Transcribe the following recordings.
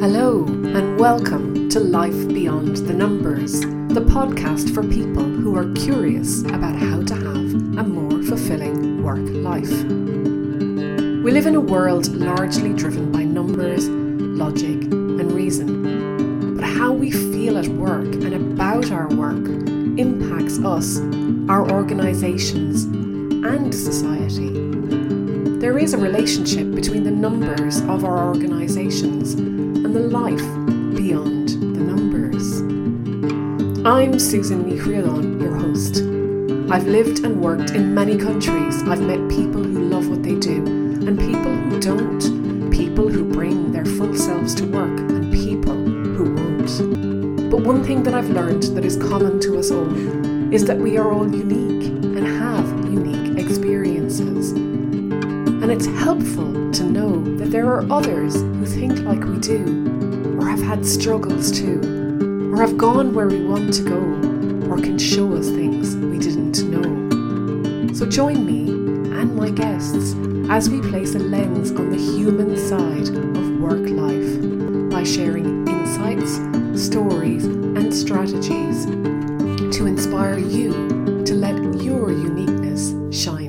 Hello, and welcome to Life Beyond the Numbers, the podcast for people who are curious about how to have a more fulfilling work life. We live in a world largely driven by numbers, logic, and reason. But how we feel at work and about our work impacts us, our organisations, and society. There is a relationship between the numbers of our organisations and the life beyond the numbers. I'm Susan Ni Chriodain, your host. I've lived and worked in many countries. I've met people who love what they do and people who don't, people who bring their full selves to work and people who won't. But one thing that I've learned that is common to us all is that we are all unique and have it's helpful to know that there are others who think like we do, or have had struggles too, or have gone where we want to go, or can show us things we didn't know. So join me and my guests as we place a lens on the human side of work life by sharing insights, stories, and strategies to inspire you to let your uniqueness shine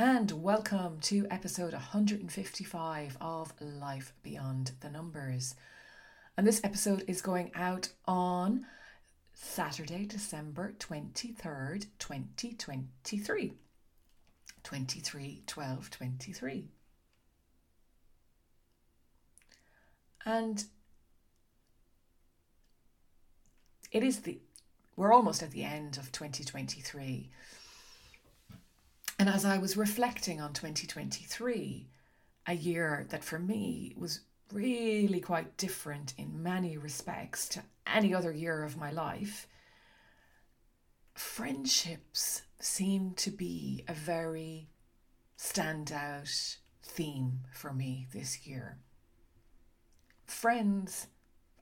and welcome to episode 155 of Life Beyond the Numbers. And this episode is going out on Saturday, December 23rd, 2023. 23 12 23. And it is the, we're almost at the end of 2023. And as I was reflecting on 2023, a year that for me was really quite different in many respects to any other year of my life, friendships seem to be a very standout theme for me this year. Friends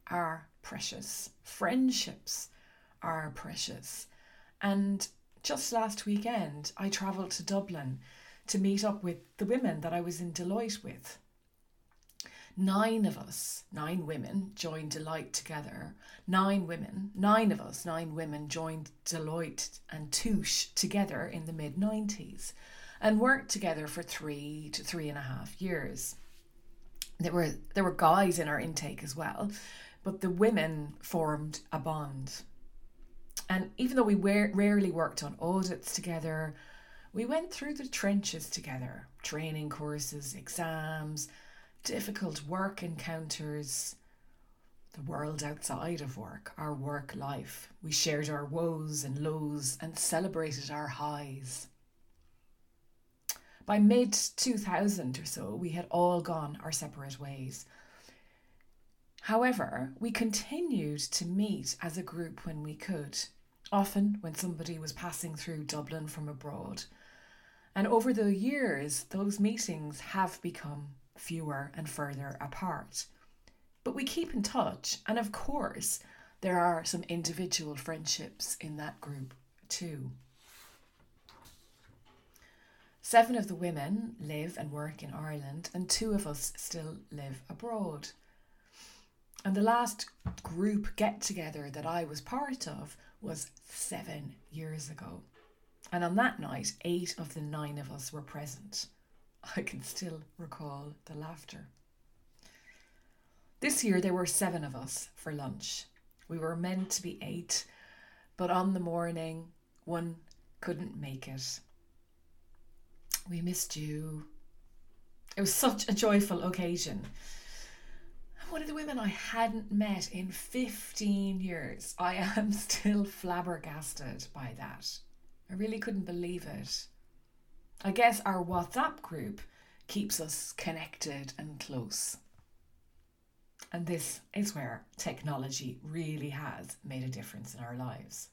are precious, friendships are precious. And just last weekend, I travelled to Dublin to meet up with the women that I was in Deloitte with. Nine of us, nine women, joined Deloitte together. Nine women, nine of us, nine women joined Deloitte and Touche together in the mid 90s and worked together for three to three and a half years. There were, there were guys in our intake as well, but the women formed a bond. And even though we rarely worked on audits together, we went through the trenches together training courses, exams, difficult work encounters, the world outside of work, our work life. We shared our woes and lows and celebrated our highs. By mid 2000 or so, we had all gone our separate ways. However, we continued to meet as a group when we could, often when somebody was passing through Dublin from abroad. And over the years, those meetings have become fewer and further apart. But we keep in touch, and of course, there are some individual friendships in that group too. Seven of the women live and work in Ireland, and two of us still live abroad. And the last group get together that I was part of was seven years ago. And on that night, eight of the nine of us were present. I can still recall the laughter. This year there were seven of us for lunch. We were meant to be eight, but on the morning, one couldn't make it. We missed you. It was such a joyful occasion. One of the women I hadn't met in 15 years. I am still flabbergasted by that. I really couldn't believe it. I guess our WhatsApp group keeps us connected and close. And this is where technology really has made a difference in our lives.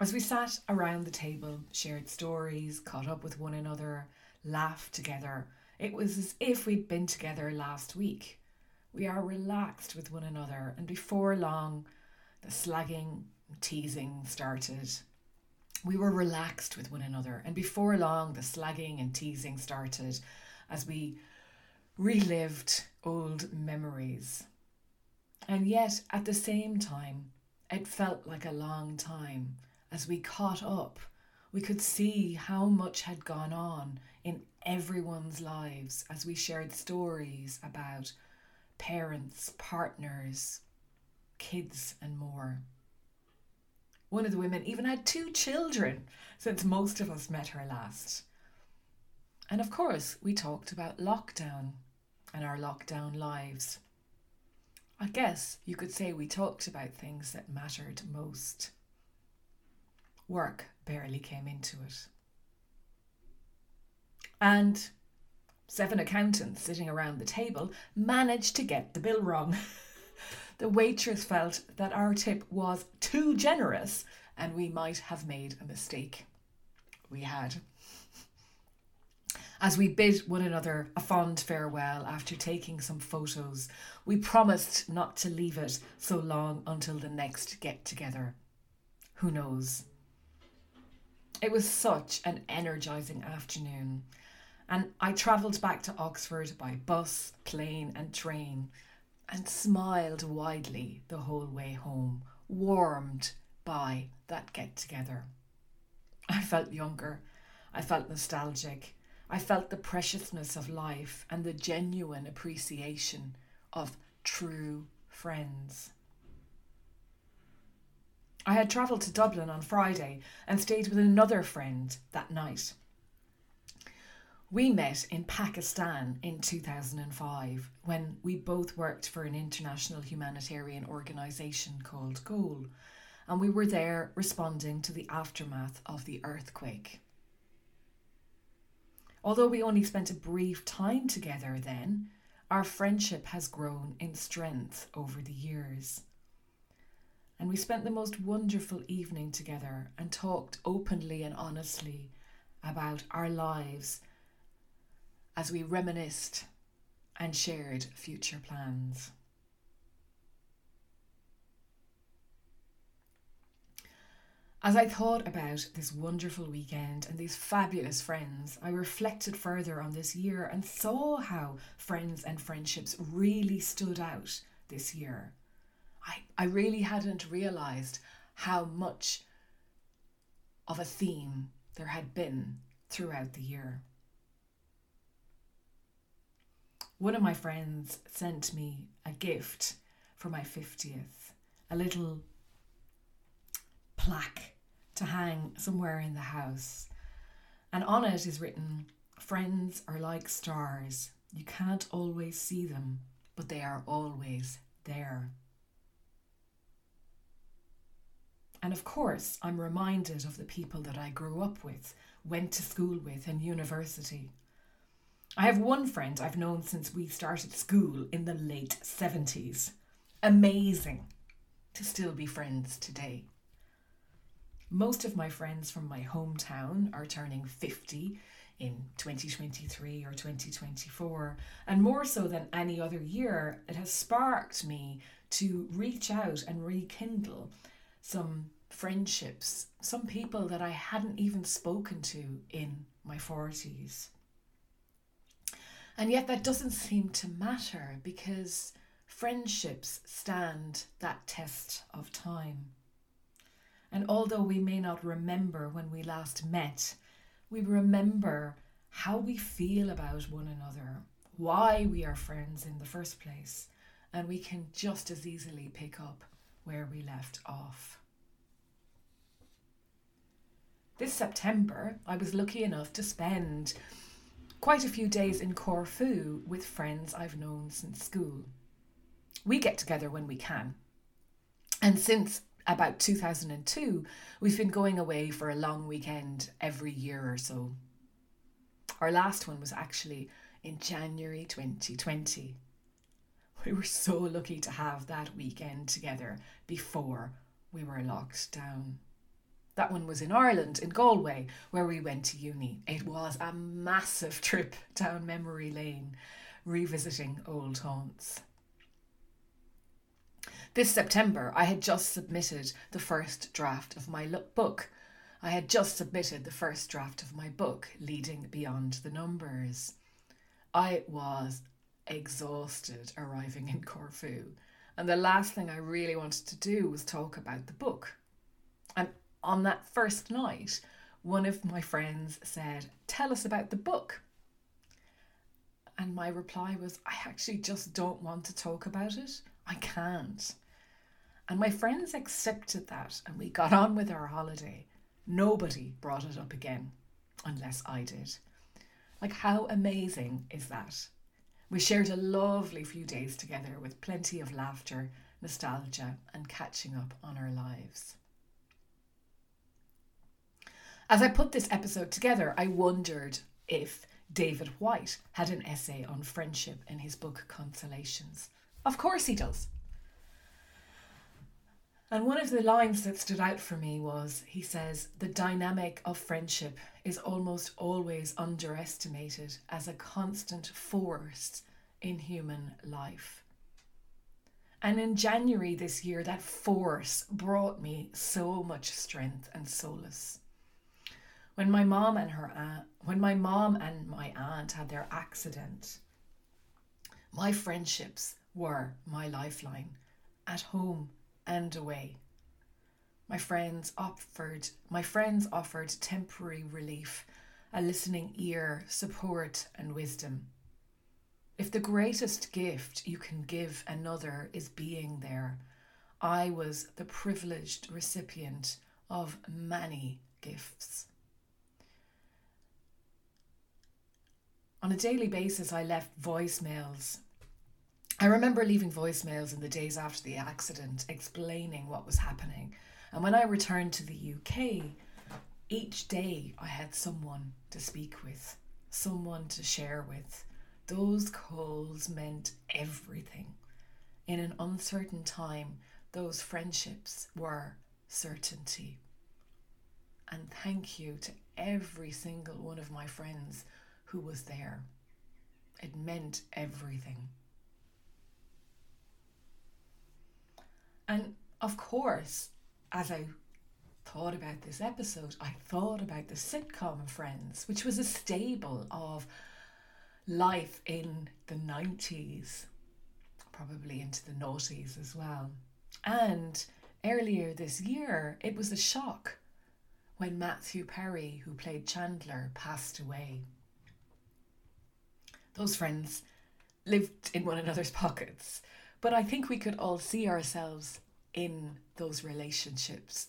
As we sat around the table, shared stories, caught up with one another, laughed together, it was as if we'd been together last week. We are relaxed with one another, and before long, the slagging, teasing started. We were relaxed with one another, and before long, the slagging and teasing started as we relived old memories. And yet, at the same time, it felt like a long time as we caught up. We could see how much had gone on in everyone's lives as we shared stories about parents, partners, kids, and more. One of the women even had two children since most of us met her last. And of course, we talked about lockdown and our lockdown lives. I guess you could say we talked about things that mattered most. Work barely came into it. And seven accountants sitting around the table managed to get the bill wrong. the waitress felt that our tip was too generous and we might have made a mistake. We had. As we bid one another a fond farewell after taking some photos, we promised not to leave it so long until the next get together. Who knows? It was such an energising afternoon, and I travelled back to Oxford by bus, plane, and train and smiled widely the whole way home, warmed by that get together. I felt younger, I felt nostalgic, I felt the preciousness of life and the genuine appreciation of true friends. I had travelled to Dublin on Friday and stayed with another friend that night. We met in Pakistan in 2005 when we both worked for an international humanitarian organisation called GOAL, and we were there responding to the aftermath of the earthquake. Although we only spent a brief time together then, our friendship has grown in strength over the years. And we spent the most wonderful evening together and talked openly and honestly about our lives as we reminisced and shared future plans. As I thought about this wonderful weekend and these fabulous friends, I reflected further on this year and saw how friends and friendships really stood out this year. I, I really hadn't realised how much of a theme there had been throughout the year. One of my friends sent me a gift for my 50th, a little plaque to hang somewhere in the house. And on it is written Friends are like stars. You can't always see them, but they are always there. And of course, I'm reminded of the people that I grew up with, went to school with, and university. I have one friend I've known since we started school in the late 70s. Amazing to still be friends today. Most of my friends from my hometown are turning 50 in 2023 or 2024, and more so than any other year, it has sparked me to reach out and rekindle some friendships, some people that I hadn't even spoken to in my 40s. And yet that doesn't seem to matter because friendships stand that test of time. And although we may not remember when we last met, we remember how we feel about one another, why we are friends in the first place, and we can just as easily pick up where we left off. This September, I was lucky enough to spend quite a few days in Corfu with friends I've known since school. We get together when we can. And since about 2002, we've been going away for a long weekend every year or so. Our last one was actually in January 2020. We were so lucky to have that weekend together before we were locked down. That one was in Ireland, in Galway, where we went to uni. It was a massive trip down memory lane, revisiting old haunts. This September, I had just submitted the first draft of my book, I had just submitted the first draft of my book, Leading Beyond the Numbers. I was exhausted arriving in Corfu, and the last thing I really wanted to do was talk about the book. On that first night, one of my friends said, Tell us about the book. And my reply was, I actually just don't want to talk about it. I can't. And my friends accepted that, and we got on with our holiday. Nobody brought it up again, unless I did. Like, how amazing is that? We shared a lovely few days together with plenty of laughter, nostalgia, and catching up on our lives. As I put this episode together, I wondered if David Whyte had an essay on friendship in his book Consolations. Of course he does. And one of the lines that stood out for me was he says, The dynamic of friendship is almost always underestimated as a constant force in human life. And in January this year, that force brought me so much strength and solace. When my mom and her aunt, when my mom and my aunt had their accident, my friendships were my lifeline at home and away. My friends offered my friends offered temporary relief, a listening ear, support and wisdom. If the greatest gift you can give another is being there, I was the privileged recipient of many gifts. On a daily basis, I left voicemails. I remember leaving voicemails in the days after the accident explaining what was happening. And when I returned to the UK, each day I had someone to speak with, someone to share with. Those calls meant everything. In an uncertain time, those friendships were certainty. And thank you to every single one of my friends who was there. It meant everything. And of course, as I thought about this episode, I thought about the sitcom Friends, which was a staple of life in the 90s, probably into the noughties as well. And earlier this year, it was a shock when Matthew Perry, who played Chandler, passed away those friends lived in one another's pockets. But I think we could all see ourselves in those relationships.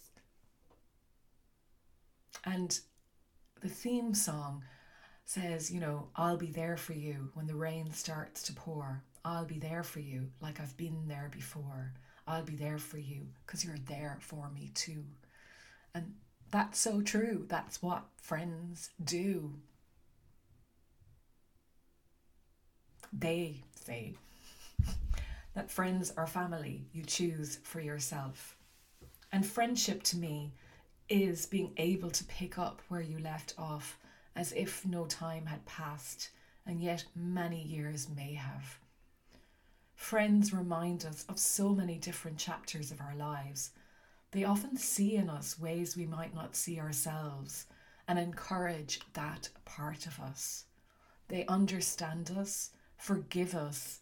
And the theme song says, you know, I'll be there for you when the rain starts to pour. I'll be there for you like I've been there before. I'll be there for you because you're there for me too. And that's so true. That's what friends do. They say that friends are family you choose for yourself. And friendship to me is being able to pick up where you left off as if no time had passed, and yet many years may have. Friends remind us of so many different chapters of our lives. They often see in us ways we might not see ourselves and encourage that part of us. They understand us Forgive us.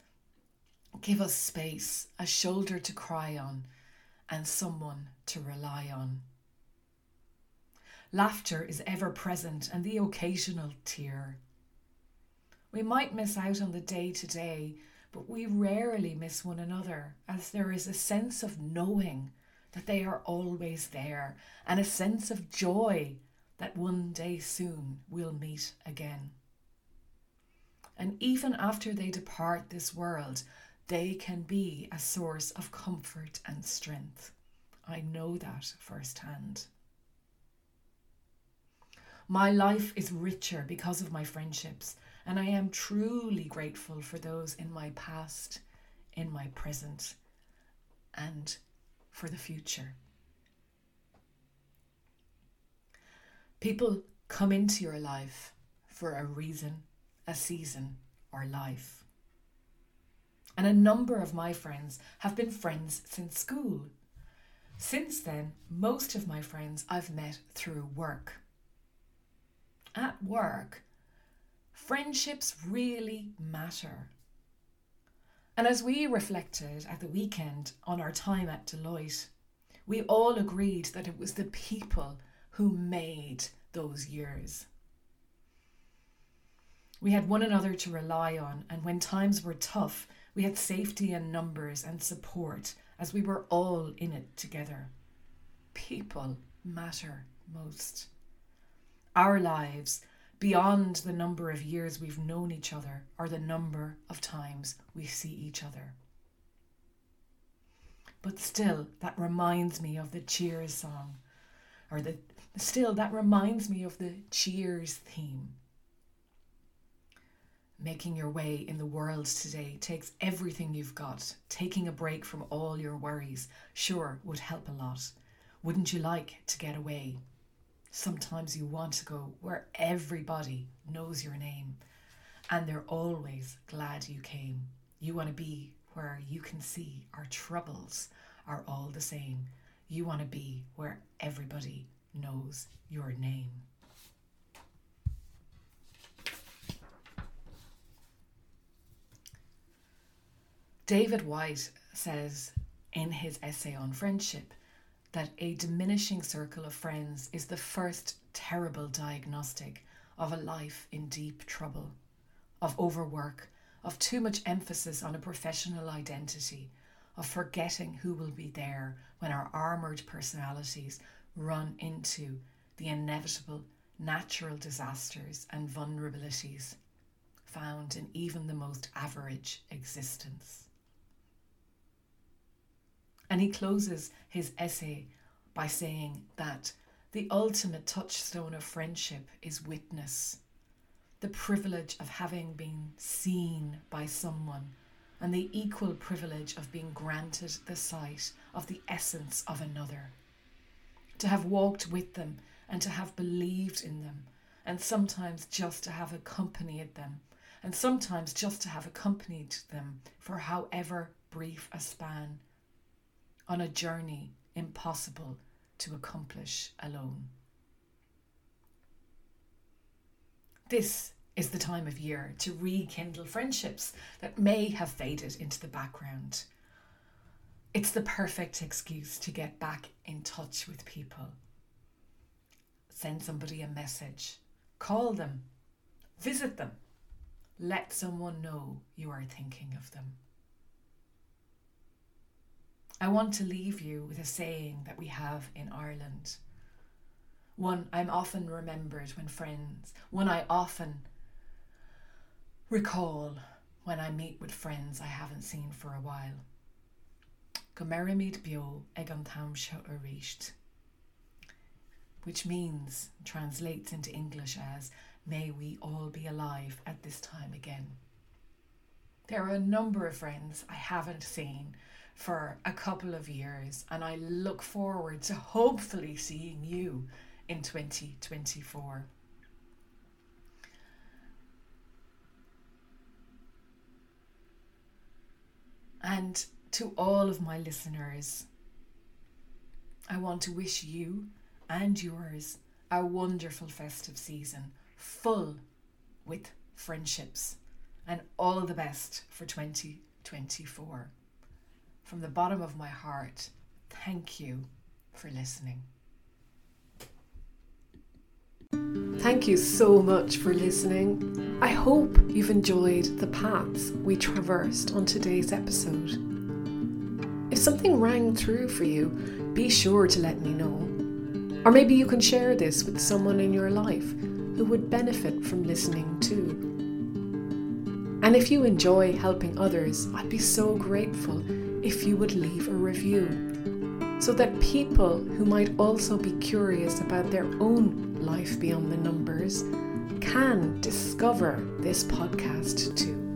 Give us space, a shoulder to cry on, and someone to rely on. Laughter is ever present and the occasional tear. We might miss out on the day to day, but we rarely miss one another as there is a sense of knowing that they are always there and a sense of joy that one day soon we'll meet again. And even after they depart this world, they can be a source of comfort and strength. I know that firsthand. My life is richer because of my friendships, and I am truly grateful for those in my past, in my present, and for the future. People come into your life for a reason a season, or life. And a number of my friends have been friends since school. Since then, most of my friends I've met through work. At work, friendships really matter. And as we reflected at the weekend on our time at Deloitte, we all agreed that it was the people who made those years. We had one another to rely on, and when times were tough, we had safety and numbers and support as we were all in it together. People matter most. Our lives, beyond the number of years we've known each other, are the number of times we see each other. But still, that reminds me of the Cheers song, or the still, that reminds me of the Cheers theme. Making your way in the world today takes everything you've got. Taking a break from all your worries sure would help a lot. Wouldn't you like to get away? Sometimes you want to go where everybody knows your name and they're always glad you came. You want to be where you can see our troubles are all the same. You want to be where everybody knows your name. David Whyte says in his essay on friendship that a diminishing circle of friends is the first terrible diagnostic of a life in deep trouble, of overwork, of too much emphasis on a professional identity, of forgetting who will be there when our armoured personalities run into the inevitable natural disasters and vulnerabilities found in even the most average existence. And he closes his essay by saying that the ultimate touchstone of friendship is witness, the privilege of having been seen by someone, and the equal privilege of being granted the sight of the essence of another. To have walked with them and to have believed in them, and sometimes just to have accompanied them, and sometimes just to have accompanied them for however brief a span on a journey impossible to accomplish alone. This is the time of year to rekindle friendships that may have faded into the background. It's the perfect excuse to get back in touch with people. Send somebody a message, call them, visit them, let someone know you are thinking of them. I want to leave you with a saying that we have in Ireland. One I'm often remembered when friends, one I often recall when I meet with friends I haven't seen for a while. Gomerimid bio ag an tamseo a which means, translates into English as, may we all be alive at this time again. There are a number of friends I haven't seen for a couple of years, and I look forward to hopefully seeing you in 2024. And to all of my listeners, I want to wish you and yours a wonderful festive season full with friendships and all the best for 2024 from the bottom of my heart, thank you for listening. Thank you so much for listening. I hope you've enjoyed the paths we traversed on today's episode. If something rang through for you, be sure to let me know. Or maybe you can share this with someone in your life who would benefit from listening too. And if you enjoy helping others, I'd be so grateful if you would leave a review so that people who might also be curious about their own life beyond the numbers can discover this podcast too.